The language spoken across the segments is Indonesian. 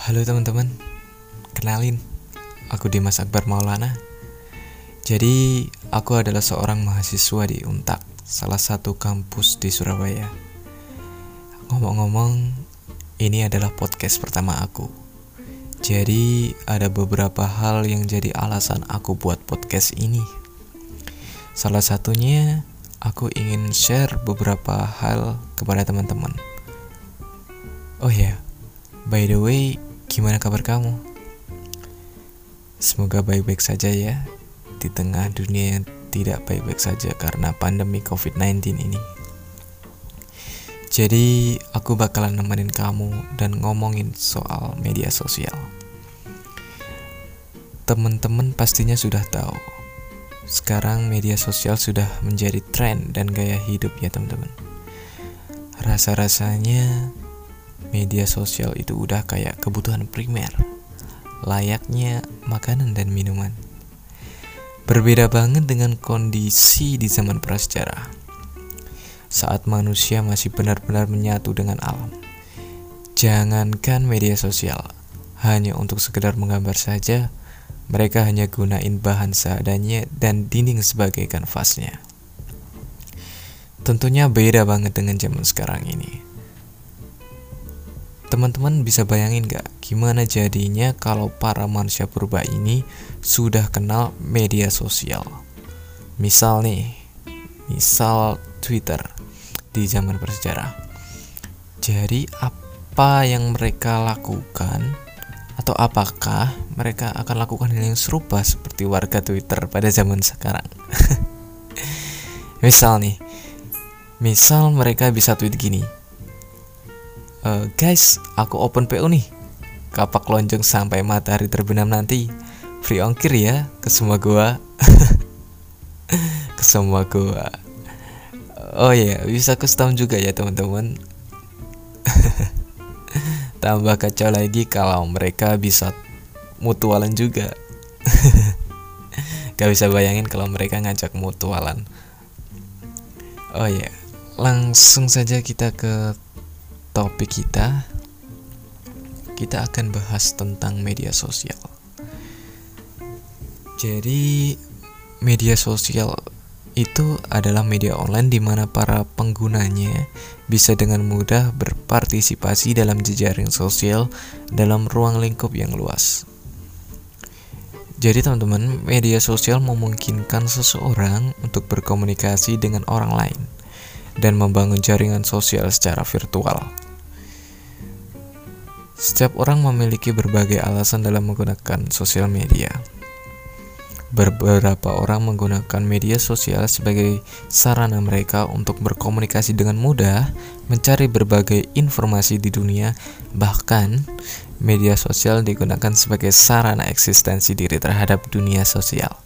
Halo teman-teman, kenalin, aku Dimas Akbar Maulana. Jadi, aku adalah seorang mahasiswa di Untak, salah satu kampus di Surabaya. Ngomong-ngomong, ini adalah podcast pertama aku. Jadi, ada beberapa hal yang jadi alasan aku buat podcast ini. Salah satunya, aku ingin share beberapa hal kepada teman-teman. Oh ya, by the way, Gimana kabar kamu? Semoga baik-baik saja ya di tengah dunia yang tidak baik-baik saja karena pandemi COVID-19 ini. Jadi, aku bakalan nemenin kamu dan ngomongin soal media sosial. Teman-teman pastinya sudah tahu. Sekarang media sosial sudah menjadi tren dan gaya hidup ya, teman-teman. Rasa-rasanya media sosial itu udah kayak kebutuhan primer, layaknya makanan dan minuman. Berbeda banget dengan kondisi di zaman prasejarah, saat manusia masih benar-benar menyatu dengan alam. Jangankan media sosial, hanya untuk sekedar menggambar saja, mereka hanya gunain bahan seadanya dan dinding sebagai kanvasnya. Tentunya beda banget dengan zaman sekarang ini Teman-teman bisa bayangin gak gimana jadinya kalau para manusia purba ini sudah kenal media sosial? Misal nih, misal Twitter di zaman bersejarah. Jadi apa yang mereka lakukan atau apakah mereka akan lakukan hal yang serupa seperti warga Twitter pada zaman sekarang? misal nih, misal mereka bisa tweet gini, uh, guys aku open PO nih. Kapak lonjong sampai matahari terbenam nanti. Free ongkir ya ke semua gua. Ke semua gua. Oh ya yeah, bisa custom juga ya teman-teman. Tambah kacau lagi kalau mereka bisa mutualan juga. Gak bisa bayangin kalau mereka ngajak mutualan. Oh ya yeah. Langsung saja kita ke topik kita kita akan bahas tentang media sosial. Jadi media sosial itu adalah media online di mana para penggunanya bisa dengan mudah berpartisipasi dalam jejaring sosial dalam ruang lingkup yang luas. Jadi teman-teman, media sosial memungkinkan seseorang untuk berkomunikasi dengan orang lain dan membangun jaringan sosial secara virtual. Setiap orang memiliki berbagai alasan dalam menggunakan sosial media. Beberapa orang menggunakan media sosial sebagai sarana mereka untuk berkomunikasi dengan mudah, mencari berbagai informasi di dunia, bahkan media sosial digunakan sebagai sarana eksistensi diri terhadap dunia sosial.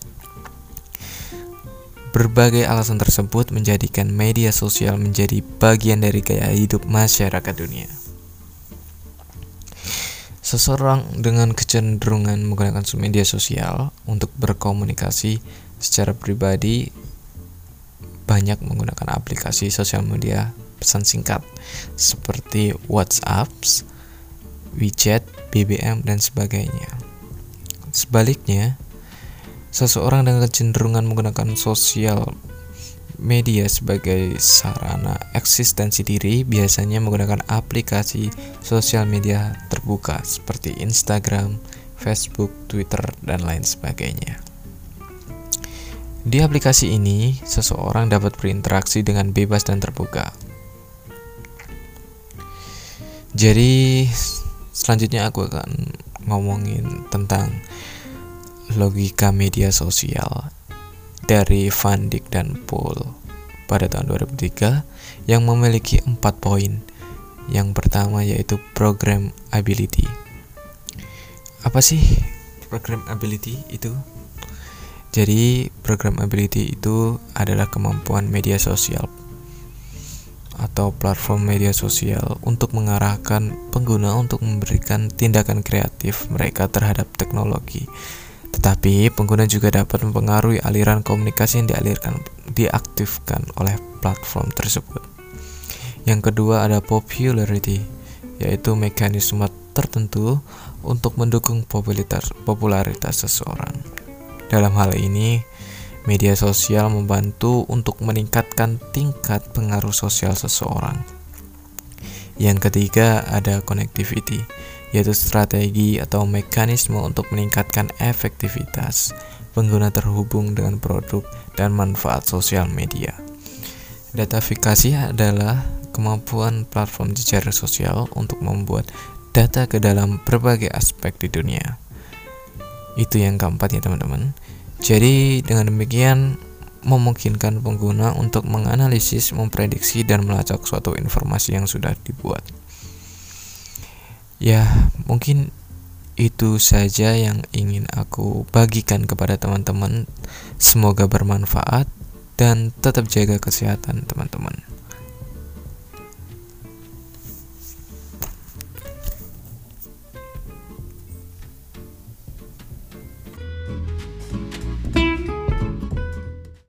Berbagai alasan tersebut menjadikan media sosial menjadi bagian dari gaya hidup masyarakat dunia. Seseorang dengan kecenderungan menggunakan media sosial untuk berkomunikasi secara pribadi banyak menggunakan aplikasi sosial media pesan singkat seperti WhatsApp, WeChat, BBM, dan sebagainya. Sebaliknya, seseorang dengan kecenderungan menggunakan sosial media sebagai sarana eksistensi diri biasanya menggunakan aplikasi sosial media terbuka seperti Instagram, Facebook, Twitter, dan lain sebagainya. Di aplikasi ini, seseorang dapat berinteraksi dengan bebas dan terbuka. Jadi, selanjutnya aku akan ngomongin tentang logika media sosial dari Van Dijk dan Paul pada tahun 2003 yang memiliki empat poin. Yang pertama yaitu program ability. Apa sih program ability itu? Jadi program ability itu adalah kemampuan media sosial atau platform media sosial untuk mengarahkan pengguna untuk memberikan tindakan kreatif mereka terhadap teknologi tetapi pengguna juga dapat mempengaruhi aliran komunikasi yang dialirkan diaktifkan oleh platform tersebut. Yang kedua ada popularity, yaitu mekanisme tertentu untuk mendukung popularitas, popularitas seseorang. Dalam hal ini, media sosial membantu untuk meningkatkan tingkat pengaruh sosial seseorang. Yang ketiga, ada connectivity, yaitu strategi atau mekanisme untuk meningkatkan efektivitas pengguna terhubung dengan produk dan manfaat sosial media. Datafikasi adalah kemampuan platform jejaring sosial untuk membuat data ke dalam berbagai aspek di dunia. Itu yang keempat ya teman-teman. Jadi dengan demikian memungkinkan pengguna untuk menganalisis, memprediksi dan melacak suatu informasi yang sudah dibuat. Ya, mungkin itu saja yang ingin aku bagikan kepada teman-teman. Semoga bermanfaat dan tetap jaga kesehatan teman-teman.